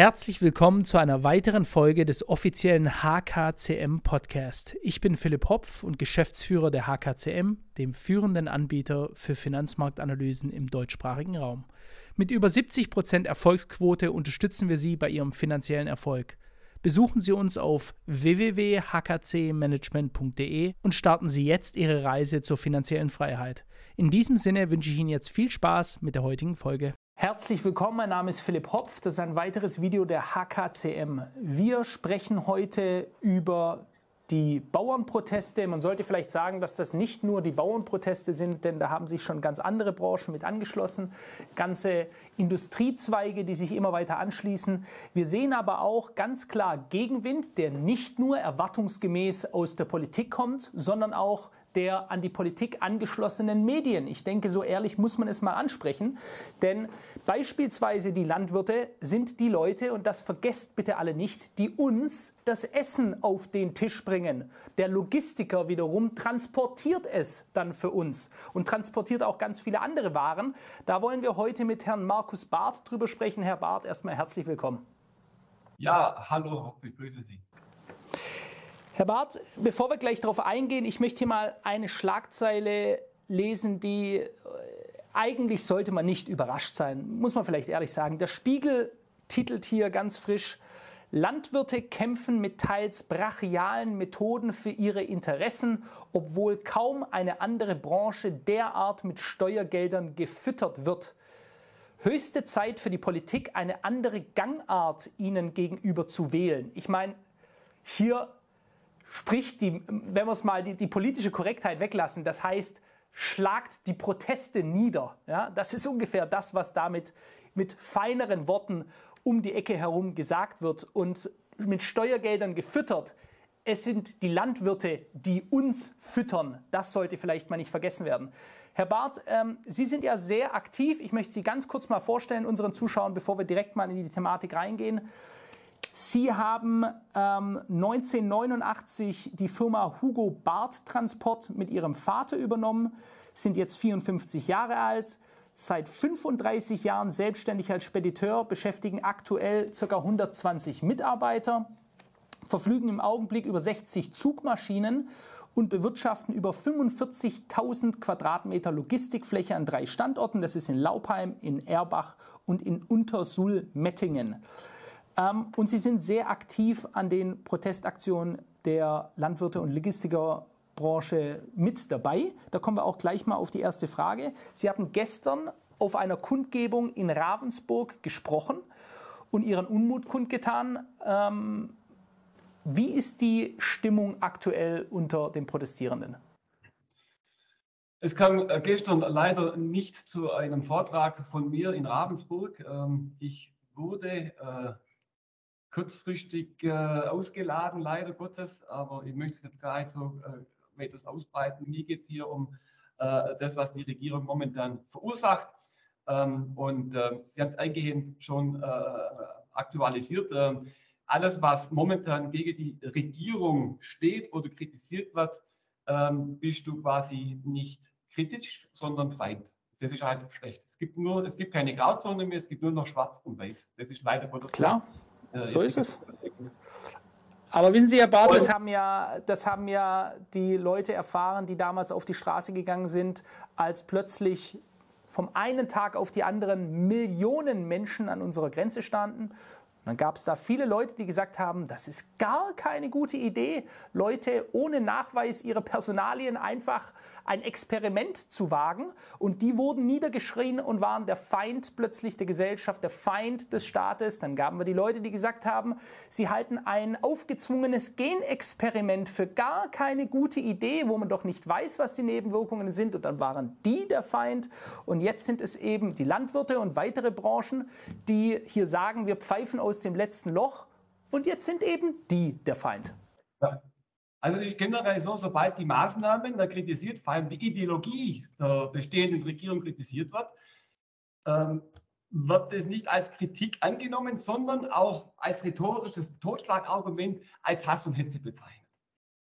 Herzlich willkommen zu einer weiteren Folge des offiziellen HKCM Podcast. Ich bin Philipp Hopf und Geschäftsführer der HKCM, dem führenden Anbieter für Finanzmarktanalysen im deutschsprachigen Raum. Mit über 70% Erfolgsquote unterstützen wir Sie bei Ihrem finanziellen Erfolg. Besuchen Sie uns auf www.hkcmanagement.de und starten Sie jetzt Ihre Reise zur finanziellen Freiheit. In diesem Sinne wünsche ich Ihnen jetzt viel Spaß mit der heutigen Folge. Herzlich willkommen, mein Name ist Philipp Hopf. Das ist ein weiteres Video der HKCM. Wir sprechen heute über die Bauernproteste. Man sollte vielleicht sagen, dass das nicht nur die Bauernproteste sind, denn da haben sich schon ganz andere Branchen mit angeschlossen, ganze Industriezweige, die sich immer weiter anschließen. Wir sehen aber auch ganz klar Gegenwind, der nicht nur erwartungsgemäß aus der Politik kommt, sondern auch der an die Politik angeschlossenen Medien. Ich denke, so ehrlich muss man es mal ansprechen. Denn beispielsweise die Landwirte sind die Leute, und das vergesst bitte alle nicht, die uns das Essen auf den Tisch bringen. Der Logistiker wiederum transportiert es dann für uns und transportiert auch ganz viele andere Waren. Da wollen wir heute mit Herrn Markus Barth drüber sprechen. Herr Barth, erstmal herzlich willkommen. Ja, hallo, ich grüße Sie. Herr Barth, bevor wir gleich darauf eingehen, ich möchte hier mal eine Schlagzeile lesen, die äh, eigentlich sollte man nicht überrascht sein, muss man vielleicht ehrlich sagen. Der Spiegel titelt hier ganz frisch, Landwirte kämpfen mit teils brachialen Methoden für ihre Interessen, obwohl kaum eine andere Branche derart mit Steuergeldern gefüttert wird. Höchste Zeit für die Politik, eine andere Gangart ihnen gegenüber zu wählen. Ich meine, hier spricht die, wenn wir es mal die, die politische Korrektheit weglassen, das heißt, schlagt die Proteste nieder. Ja, das ist ungefähr das, was damit mit feineren Worten um die Ecke herum gesagt wird und mit Steuergeldern gefüttert. Es sind die Landwirte, die uns füttern. Das sollte vielleicht mal nicht vergessen werden. Herr Barth, ähm, Sie sind ja sehr aktiv. Ich möchte Sie ganz kurz mal vorstellen, unseren Zuschauern, bevor wir direkt mal in die Thematik reingehen. Sie haben ähm, 1989 die Firma Hugo Barth Transport mit Ihrem Vater übernommen, sind jetzt 54 Jahre alt, seit 35 Jahren selbstständig als Spediteur, beschäftigen aktuell ca. 120 Mitarbeiter, verfügen im Augenblick über 60 Zugmaschinen und bewirtschaften über 45.000 Quadratmeter Logistikfläche an drei Standorten. Das ist in Laupheim, in Erbach und in Untersuhl-Mettingen. Ähm, und sie sind sehr aktiv an den Protestaktionen der Landwirte und Logistikerbranche mit dabei. Da kommen wir auch gleich mal auf die erste Frage. Sie hatten gestern auf einer Kundgebung in Ravensburg gesprochen und Ihren Unmut kundgetan. Ähm, wie ist die Stimmung aktuell unter den Protestierenden? Es kam äh, gestern leider nicht zu einem Vortrag von mir in Ravensburg. Ähm, ich wurde äh, kurzfristig äh, ausgeladen, leider Gottes, aber ich möchte es jetzt gar nicht so äh, etwas ausbreiten. Mir geht es hier um äh, das, was die Regierung momentan verursacht. Ähm, und äh, Sie haben es eingehend schon äh, aktualisiert. Ähm, alles, was momentan gegen die Regierung steht oder kritisiert wird, ähm, bist du quasi nicht kritisch, sondern Feind. Das ist halt schlecht. Es gibt nur, es gibt keine Grauzone mehr, es gibt nur noch Schwarz und Weiß. Das ist leider Gottes. Klar. So ist es. Aber wissen Sie, Herr Barth, das haben, ja, das haben ja die Leute erfahren, die damals auf die Straße gegangen sind, als plötzlich vom einen Tag auf die anderen Millionen Menschen an unserer Grenze standen. Und dann gab es da viele Leute, die gesagt haben, das ist gar keine gute Idee, Leute ohne Nachweis ihrer Personalien einfach ein Experiment zu wagen. Und die wurden niedergeschrien und waren der Feind plötzlich der Gesellschaft, der Feind des Staates. Dann gaben wir die Leute, die gesagt haben, sie halten ein aufgezwungenes Genexperiment für gar keine gute Idee, wo man doch nicht weiß, was die Nebenwirkungen sind. Und dann waren die der Feind. Und jetzt sind es eben die Landwirte und weitere Branchen, die hier sagen, wir pfeifen aus dem letzten Loch. Und jetzt sind eben die der Feind. Ja. Also es ist generell so, sobald die Maßnahmen da kritisiert, vor allem die Ideologie der bestehenden Regierung kritisiert wird, ähm, wird es nicht als Kritik angenommen, sondern auch als rhetorisches Totschlagargument als Hass und Hetze bezeichnet.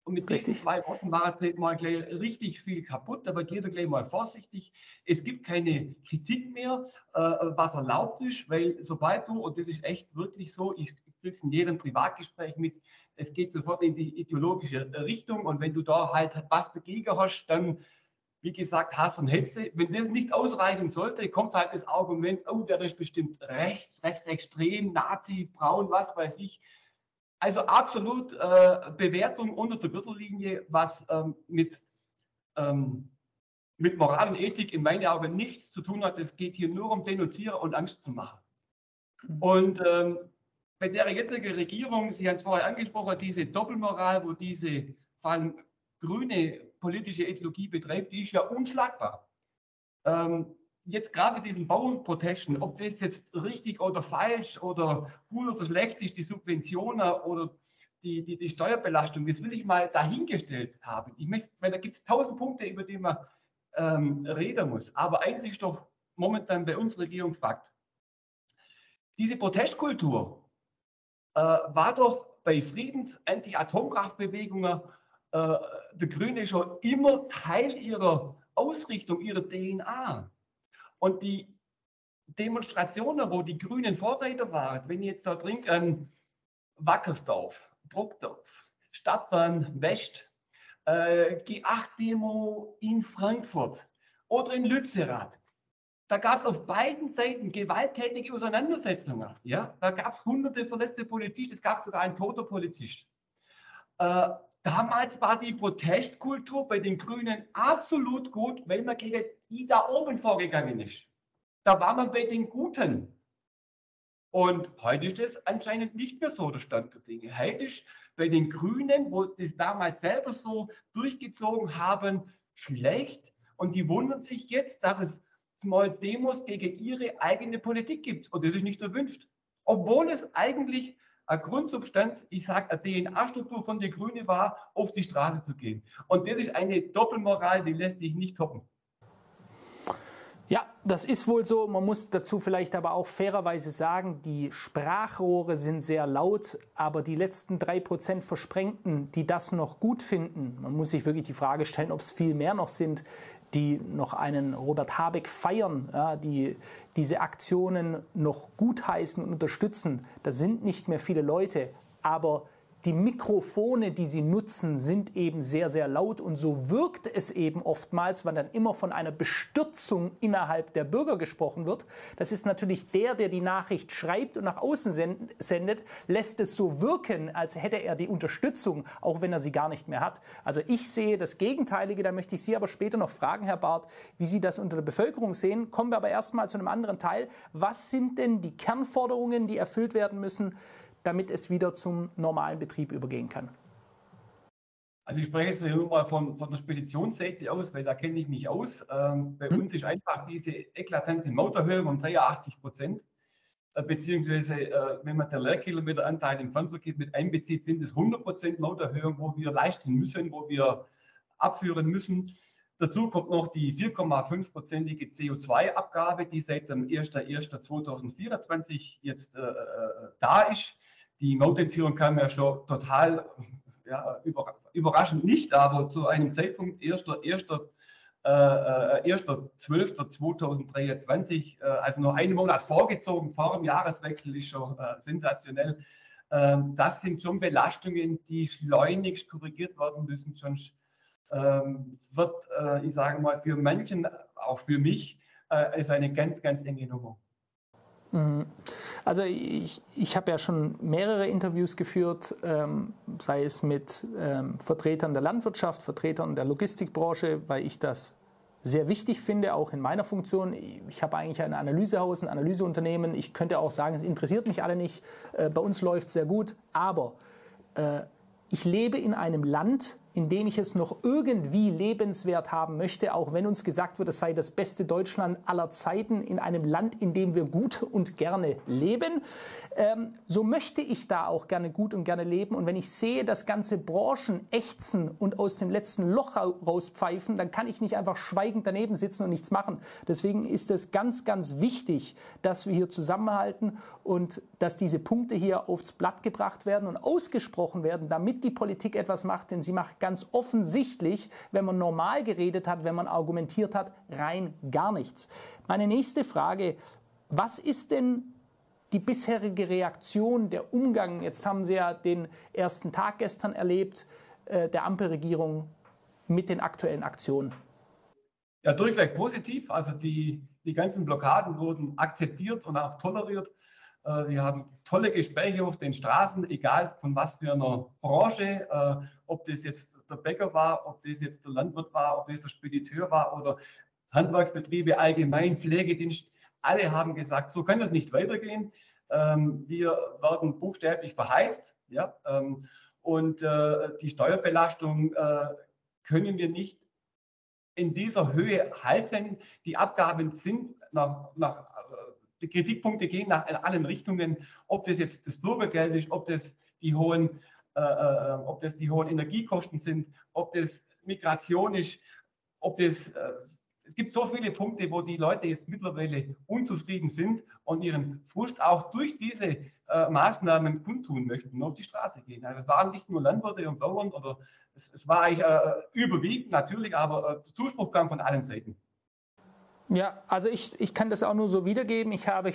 Und mit diesen zwei Worten war jetzt mal gleich richtig viel kaputt. Da wird jeder gleich mal vorsichtig. Es gibt keine Kritik mehr, äh, was erlaubt ist, weil sobald du, und das ist echt wirklich so, ich kriege es in jedem Privatgespräch mit, es geht sofort in die ideologische Richtung. Und wenn du da halt was dagegen hast, dann wie gesagt, Hass und Hetze. Wenn das nicht ausreichen sollte, kommt halt das Argument, oh, der ist bestimmt rechts, rechtsextrem, Nazi, braun, was weiß ich. Also absolut äh, Bewertung unter der Gürtellinie, was ähm, mit, ähm, mit Moral und Ethik in meinen Augen nichts zu tun hat. Es geht hier nur um Denunzierer und Angst zu machen. Mhm. Und ähm, bei der jetzigen Regierung, Sie haben es vorher angesprochen, diese Doppelmoral, wo diese vor allem grüne politische Ideologie betreibt, die ist ja unschlagbar. Ähm, jetzt gerade mit diesen Bauernprotesten, ob das jetzt richtig oder falsch oder gut oder schlecht ist, die Subventionen oder die, die, die Steuerbelastung, das will ich mal dahingestellt haben. Ich möchte, weil da gibt es tausend Punkte, über die man ähm, reden muss. Aber eins ist doch momentan bei unserer Regierung Fakt. Diese Protestkultur äh, war doch bei Friedens-Anti-Atomkraftbewegungen äh, der Grüne schon immer Teil ihrer Ausrichtung, ihrer DNA. Und die Demonstrationen, wo die Grünen Vorreiter waren, wenn ich jetzt da drin an Wackersdorf, Bruckdorf, Stadtbahn West, äh, G8-Demo in Frankfurt oder in Lützerath, da gab es auf beiden Seiten gewalttätige Auseinandersetzungen. Ja? Da gab es hunderte verletzte Polizisten, es gab sogar einen toten Polizist. Äh, Damals war die Protestkultur bei den Grünen absolut gut, weil man gegen die da oben vorgegangen ist. Da war man bei den Guten. Und heute ist das anscheinend nicht mehr so der Stand der Dinge. Heute ist bei den Grünen, wo das damals selber so durchgezogen haben, schlecht. Und die wundern sich jetzt, dass es mal Demos gegen ihre eigene Politik gibt. Und das ist nicht erwünscht. Obwohl es eigentlich eine Grundsubstanz, ich sage, eine DNA-Struktur von der Grüne war, auf die Straße zu gehen. Und das ist eine Doppelmoral, die lässt sich nicht toppen. Ja, das ist wohl so. Man muss dazu vielleicht aber auch fairerweise sagen, die Sprachrohre sind sehr laut, aber die letzten drei Prozent Versprengten, die das noch gut finden, man muss sich wirklich die Frage stellen, ob es viel mehr noch sind, die noch einen Robert Habeck feiern, ja, die diese Aktionen noch gutheißen und unterstützen. Da sind nicht mehr viele Leute, aber die Mikrofone, die sie nutzen, sind eben sehr, sehr laut und so wirkt es eben oftmals, weil dann immer von einer Bestürzung innerhalb der Bürger gesprochen wird. Das ist natürlich der, der die Nachricht schreibt und nach außen sendet, lässt es so wirken, als hätte er die Unterstützung, auch wenn er sie gar nicht mehr hat. Also ich sehe das Gegenteilige, da möchte ich Sie aber später noch fragen, Herr Barth, wie Sie das unter der Bevölkerung sehen. Kommen wir aber erstmal zu einem anderen Teil. Was sind denn die Kernforderungen, die erfüllt werden müssen? Damit es wieder zum normalen Betrieb übergehen kann? Also ich spreche jetzt nur mal von, von der Speditionsseite aus, weil da kenne ich mich aus. Ähm, bei hm. uns ist einfach diese eklatante Mauterhöhe um 83 Prozent, äh, beziehungsweise äh, wenn man den Leerkilometeranteil im Fernverkehr mit einbezieht, sind es 100 Prozent Mauterhöhung, wo wir leisten müssen, wo wir abführen müssen. Dazu kommt noch die 4,5-prozentige CO2-Abgabe, die seit dem 1.1.2024 jetzt äh, äh, da ist. Die Mautentführung kam ja schon total ja, über, überraschend nicht, aber zu einem Zeitpunkt 1.12.2023, äh, äh, also noch einen Monat vorgezogen, vor dem Jahreswechsel, ist schon äh, sensationell. Ähm, das sind schon Belastungen, die schleunigst korrigiert werden müssen, sonst wird, äh, ich sage mal, für manchen, auch für mich, äh, ist eine ganz, ganz enge Nummer. Mhm. Also ich, ich habe ja schon mehrere Interviews geführt, ähm, sei es mit ähm, Vertretern der Landwirtschaft, Vertretern der Logistikbranche, weil ich das sehr wichtig finde, auch in meiner Funktion. Ich habe eigentlich ein Analysehaus, ein Analyseunternehmen. Ich könnte auch sagen, es interessiert mich alle nicht. Äh, bei uns läuft es sehr gut. Aber äh, ich lebe in einem Land, indem ich es noch irgendwie lebenswert haben möchte, auch wenn uns gesagt wird, es sei das beste Deutschland aller Zeiten in einem Land, in dem wir gut und gerne leben. Ähm, so möchte ich da auch gerne gut und gerne leben. Und wenn ich sehe, dass ganze Branchen ächzen und aus dem letzten Loch rauspfeifen, dann kann ich nicht einfach schweigend daneben sitzen und nichts machen. Deswegen ist es ganz, ganz wichtig, dass wir hier zusammenhalten und dass diese Punkte hier aufs Blatt gebracht werden und ausgesprochen werden, damit die Politik etwas macht, denn sie macht ganz offensichtlich, wenn man normal geredet hat, wenn man argumentiert hat, rein gar nichts. Meine nächste Frage, was ist denn die bisherige Reaktion, der Umgang, jetzt haben Sie ja den ersten Tag gestern erlebt, äh, der Ampelregierung mit den aktuellen Aktionen? Ja, durchweg positiv. Also die, die ganzen Blockaden wurden akzeptiert und auch toleriert. Äh, wir haben tolle Gespräche auf den Straßen, egal von was für einer Branche, äh, ob das jetzt der Bäcker war, ob das jetzt der Landwirt war, ob das der Spediteur war oder Handwerksbetriebe allgemein, Pflegedienst. Alle haben gesagt, so kann das nicht weitergehen. Ähm, wir werden buchstäblich verheizt. Ja? Ähm, und äh, die Steuerbelastung können wir nicht in dieser Höhe halten. Die Abgaben sind nach, nach die Kritikpunkte gehen nach in allen Richtungen, ob das jetzt das Bürgergeld ist, ob das die hohen, äh, äh, ob das die hohen Energiekosten sind, ob das Migration ist, ob das äh, es gibt so viele Punkte, wo die Leute jetzt mittlerweile unzufrieden sind und ihren Frust auch durch diese äh, Maßnahmen kundtun möchten, auf die Straße gehen. Also es waren nicht nur Landwirte und Bauern, oder es, es war eigentlich äh, überwiegend natürlich, aber äh, Zuspruch kam von allen Seiten. Ja, also ich, ich kann das auch nur so wiedergeben. Ich habe äh,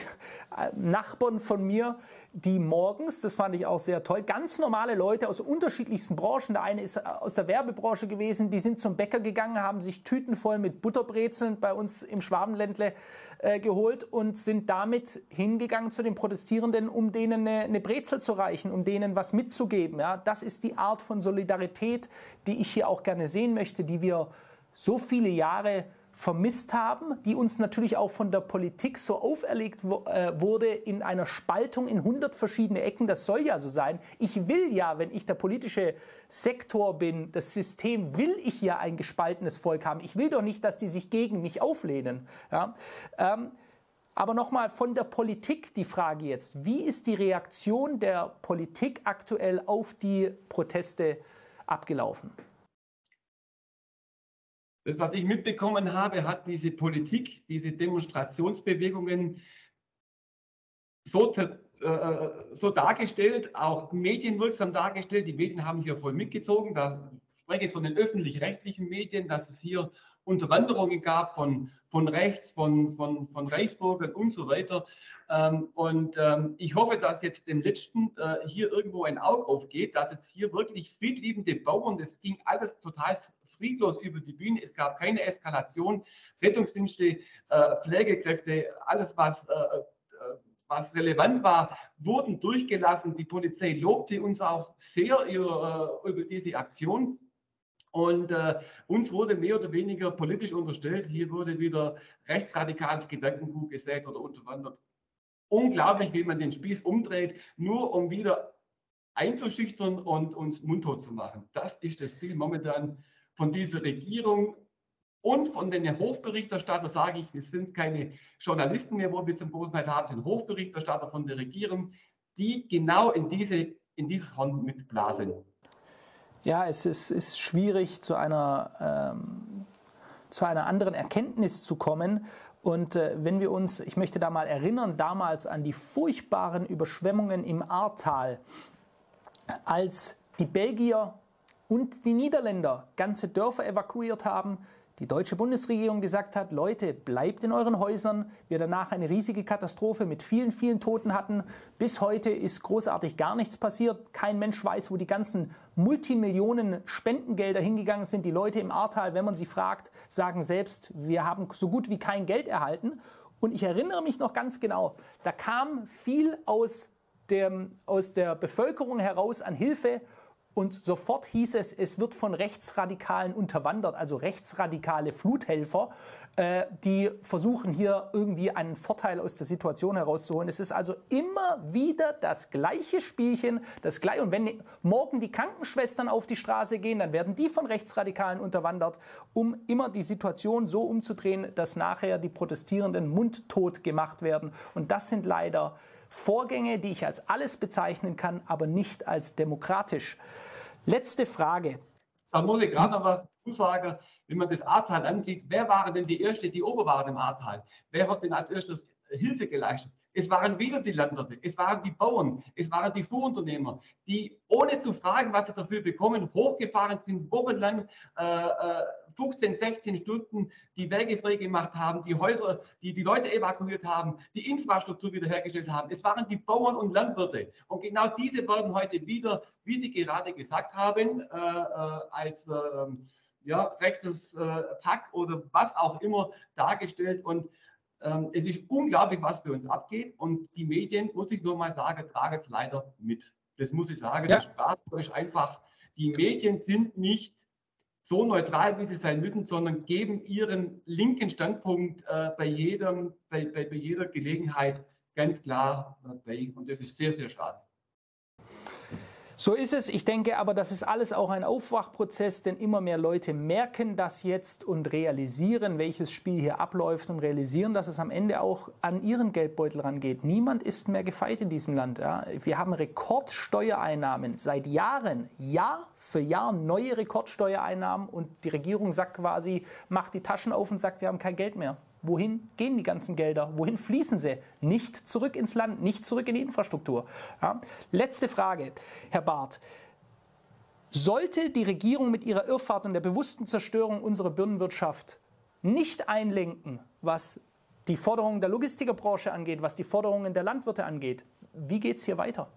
Nachbarn von mir, die morgens, das fand ich auch sehr toll, ganz normale Leute aus unterschiedlichsten Branchen. Der eine ist äh, aus der Werbebranche gewesen, die sind zum Bäcker gegangen, haben sich Tüten voll mit Butterbrezeln bei uns im Schwabenländle äh, geholt und sind damit hingegangen zu den Protestierenden, um denen eine, eine Brezel zu reichen, um denen was mitzugeben. Ja, das ist die Art von Solidarität, die ich hier auch gerne sehen möchte, die wir so viele Jahre vermisst haben, die uns natürlich auch von der Politik so auferlegt äh, wurde in einer Spaltung in 100 verschiedene Ecken. Das soll ja so sein. Ich will ja, wenn ich der politische Sektor bin, das System, will ich ja ein gespaltenes Volk haben. Ich will doch nicht, dass die sich gegen mich auflehnen. Ja? Ähm, aber nochmal von der Politik die Frage jetzt. Wie ist die Reaktion der Politik aktuell auf die Proteste abgelaufen? Das, was ich mitbekommen habe, hat diese Politik, diese Demonstrationsbewegungen so, äh, so dargestellt, auch medienwirksam dargestellt. Die Medien haben hier voll mitgezogen. Da spreche ich von den öffentlich-rechtlichen Medien, dass es hier Unterwanderungen gab von, von rechts, von, von, von Reichsbürgern und so weiter. Ähm, und ähm, ich hoffe, dass jetzt dem Letzten äh, hier irgendwo ein Auge aufgeht, dass jetzt hier wirklich friedliebende Bauern, das ging alles total friedlos über die Bühne. Es gab keine Eskalation. Rettungsdienste, äh, Pflegekräfte, alles, was, äh, äh, was relevant war, wurden durchgelassen. Die Polizei lobte uns auch sehr über, diese Aktion. Und äh, uns wurde mehr oder weniger politisch unterstellt, hier wurde wieder rechtsradikales Gedankengut gesät oder unterwandert. Unglaublich, wie man den Spieß umdreht, nur um wieder einzuschüchtern und uns mundtot zu machen. Das ist das Ziel momentan von dieser Regierung und von den Hofberichterstattern, sage ich, es sind keine Journalisten mehr, wo wir zum großen Teil haben, sind Hofberichterstatter von der Regierung, die genau in, diese, in dieses Horn mitblasen. Ja, es ist, ist schwierig, zu einer, ähm, zu einer anderen Erkenntnis zu kommen. Und äh, wenn wir uns, ich möchte da mal erinnern, damals an die furchtbaren Überschwemmungen im Ahrtal, als die Belgier und die Niederländer ganze Dörfer evakuiert haben, die deutsche Bundesregierung gesagt hat, Leute, bleibt in euren Häusern. Wir danach eine riesige Katastrophe mit vielen, vielen Toten hatten. Bis heute ist großartig gar nichts passiert. Kein Mensch weiß, wo die ganzen Multimillionen Spendengelder hingegangen sind. Die Leute im Ahrtal, wenn man sie fragt, sagen selbst, wir haben so gut wie kein Geld erhalten. Und ich erinnere mich noch ganz genau, da kam viel aus, dem, aus der Bevölkerung heraus an Hilfe Und sofort hieß es, es wird von Rechtsradikalen unterwandert, also rechtsradikale Fluthelfer, äh, die versuchen hier irgendwie einen Vorteil aus der Situation herauszuholen. Es ist also immer wieder das gleiche Spielchen, das gleiche. Und wenn morgen die Krankenschwestern auf die Straße gehen, dann werden die von Rechtsradikalen unterwandert, um immer die Situation so umzudrehen, dass nachher die Protestierenden mundtot gemacht werden. Und das sind leider Vorgänge, die ich als alles bezeichnen kann, aber nicht als demokratisch. Letzte Frage. Da muss ich gerade noch was zusagen. Wenn man das Ahrtal ansieht, wer waren denn die Erste, die oben waren im Ahrtal? Wer hat denn als erstes Hilfe geleistet? Es waren wieder die Landwirte, es waren die Bauern, es waren die Fuhrunternehmer, die ohne zu fragen, was sie dafür bekommen, hochgefahren sind, wochenlang äh, 15, äh, 16 Stunden die Wege freigemacht haben, die Häuser, die die Leute evakuiert haben, die Infrastruktur wiederhergestellt haben. Es waren die Bauern und Landwirte. Und genau diese werden heute wieder, wie Sie gerade gesagt haben, äh, äh als äh, ja, rechtes äh, Pack oder was auch immer dargestellt. Und es ist unglaublich, was bei uns abgeht und die Medien, muss ich nur mal sagen, tragen es leider mit. Das muss ich sagen. Ja. Das Spaß ist einfach, die Medien sind nicht so neutral, wie sie sein müssen, sondern geben ihren linken Standpunkt äh, bei, jedem, bei, bei, bei jeder Gelegenheit ganz klar äh, bei. Und das ist sehr, sehr schade. So ist es. Ich denke aber, das ist alles auch ein Aufwachprozess, denn immer mehr Leute merken das jetzt und realisieren, welches Spiel hier abläuft und realisieren, dass es am Ende auch an ihren Geldbeutel rangeht. Niemand ist mehr gefeit in diesem Land. Ja. Wir haben Rekordsteuereinnahmen seit Jahren, Jahr für Jahr neue Rekordsteuereinnahmen und die Regierung sagt quasi, macht die Taschen auf und sagt, wir haben kein Geld mehr. Wohin gehen die ganzen Gelder? Wohin fließen sie? Nicht zurück ins Land, nicht zurück in die Infrastruktur. Ja. Letzte Frage, Herr Barth. Sollte die Regierung mit ihrer Irrfahrt und der bewussten Zerstörung unserer Birnenwirtschaft nicht einlenken, was die Forderungen der Logistikerbranche angeht, was die Forderungen der Landwirte angeht, wie geht es hier weiter?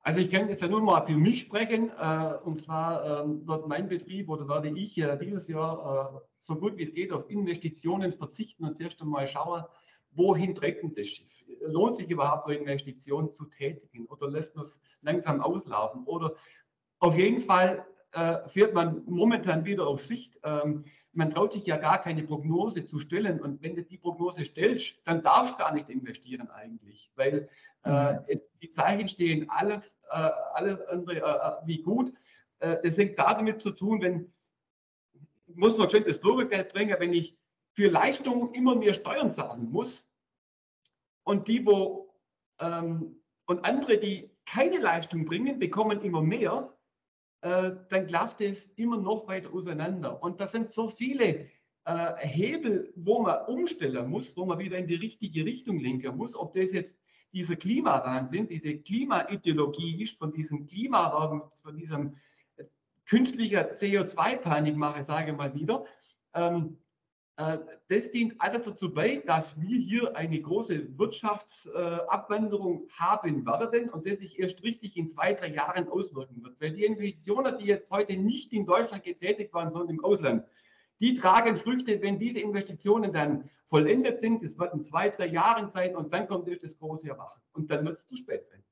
Also ich kann jetzt ja nur mal für mich sprechen. Äh, und zwar ähm, wird mein Betrieb oder werde ich dieses Jahr äh, so gut wie es geht auf Investitionen verzichten und zuerst einmal schauen, wohin trägt denn das Schiff? Lohnt sich überhaupt eine Investition zu tätigen oder lässt man es langsam auslaufen? Oder auf jeden Fall äh, fährt man momentan wieder auf Sicht. Ähm, man traut sich ja gar keine Prognose zu stellen. Und wenn du die Prognose stellst, dann darfst du gar nicht investieren eigentlich, weil äh, mhm. es, die Zeichen stehen alles, äh, alles andere äh, äh, wie gut. Äh, das hängt damit zu tun, wenn muss man schön das Bürgergeld bringen, wenn ich für Leistungen immer mehr Steuern zahlen muss und die, wo ähm, und andere, die keine Leistung bringen, bekommen immer mehr, äh, dann klafft es immer noch weiter auseinander. Und das sind so viele äh, Hebel, wo man umstellen muss, wo man wieder in die richtige Richtung lenken muss, ob das jetzt dieser Klimawahn sind, diese Klimaideologie ist, von diesem Klimawahn, von diesem künstlicher CO2-Panikmache, sage mal wieder. Ähm, äh, das dient alles dazu bei, dass wir hier eine große Wirtschaftsabwanderung äh, haben werden und das sich erst richtig in zwei, drei Jahren auswirken wird. Weil die Investitionen, die jetzt heute nicht in Deutschland getätigt waren, sondern im Ausland, die tragen Früchte, wenn diese Investitionen dann vollendet sind. Das wird in zwei, drei Jahren sein und dann kommt das große Erwachen. Und dann wird es zu spät sein.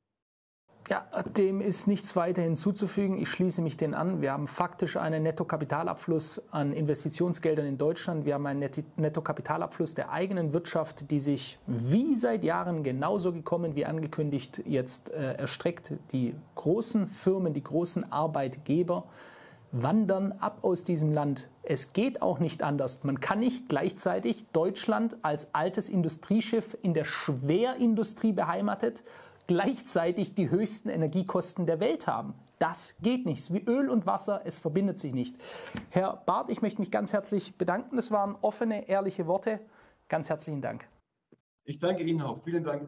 Ja, dem ist nichts weiter hinzuzufügen. Ich schließe mich den an. Wir haben faktisch einen Nettokapitalabfluss an Investitionsgeldern in Deutschland. Wir haben einen Nettokapitalabfluss der eigenen Wirtschaft, die sich wie seit Jahren genauso gekommen wie angekündigt jetzt äh, erstreckt. Die großen Firmen, die großen Arbeitgeber wandern ab aus diesem Land. Es geht auch nicht anders. Man kann nicht gleichzeitig Deutschland als altes Industrieschiff in der Schwerindustrie beheimatet gleichzeitig die höchsten Energiekosten der Welt haben. Das geht nicht. Wie Öl und Wasser, es verbindet sich nicht. Herr Barth, ich möchte mich ganz herzlich bedanken. Das waren offene, ehrliche Worte. Ganz herzlichen Dank. Ich danke Ihnen auch. Vielen Dank.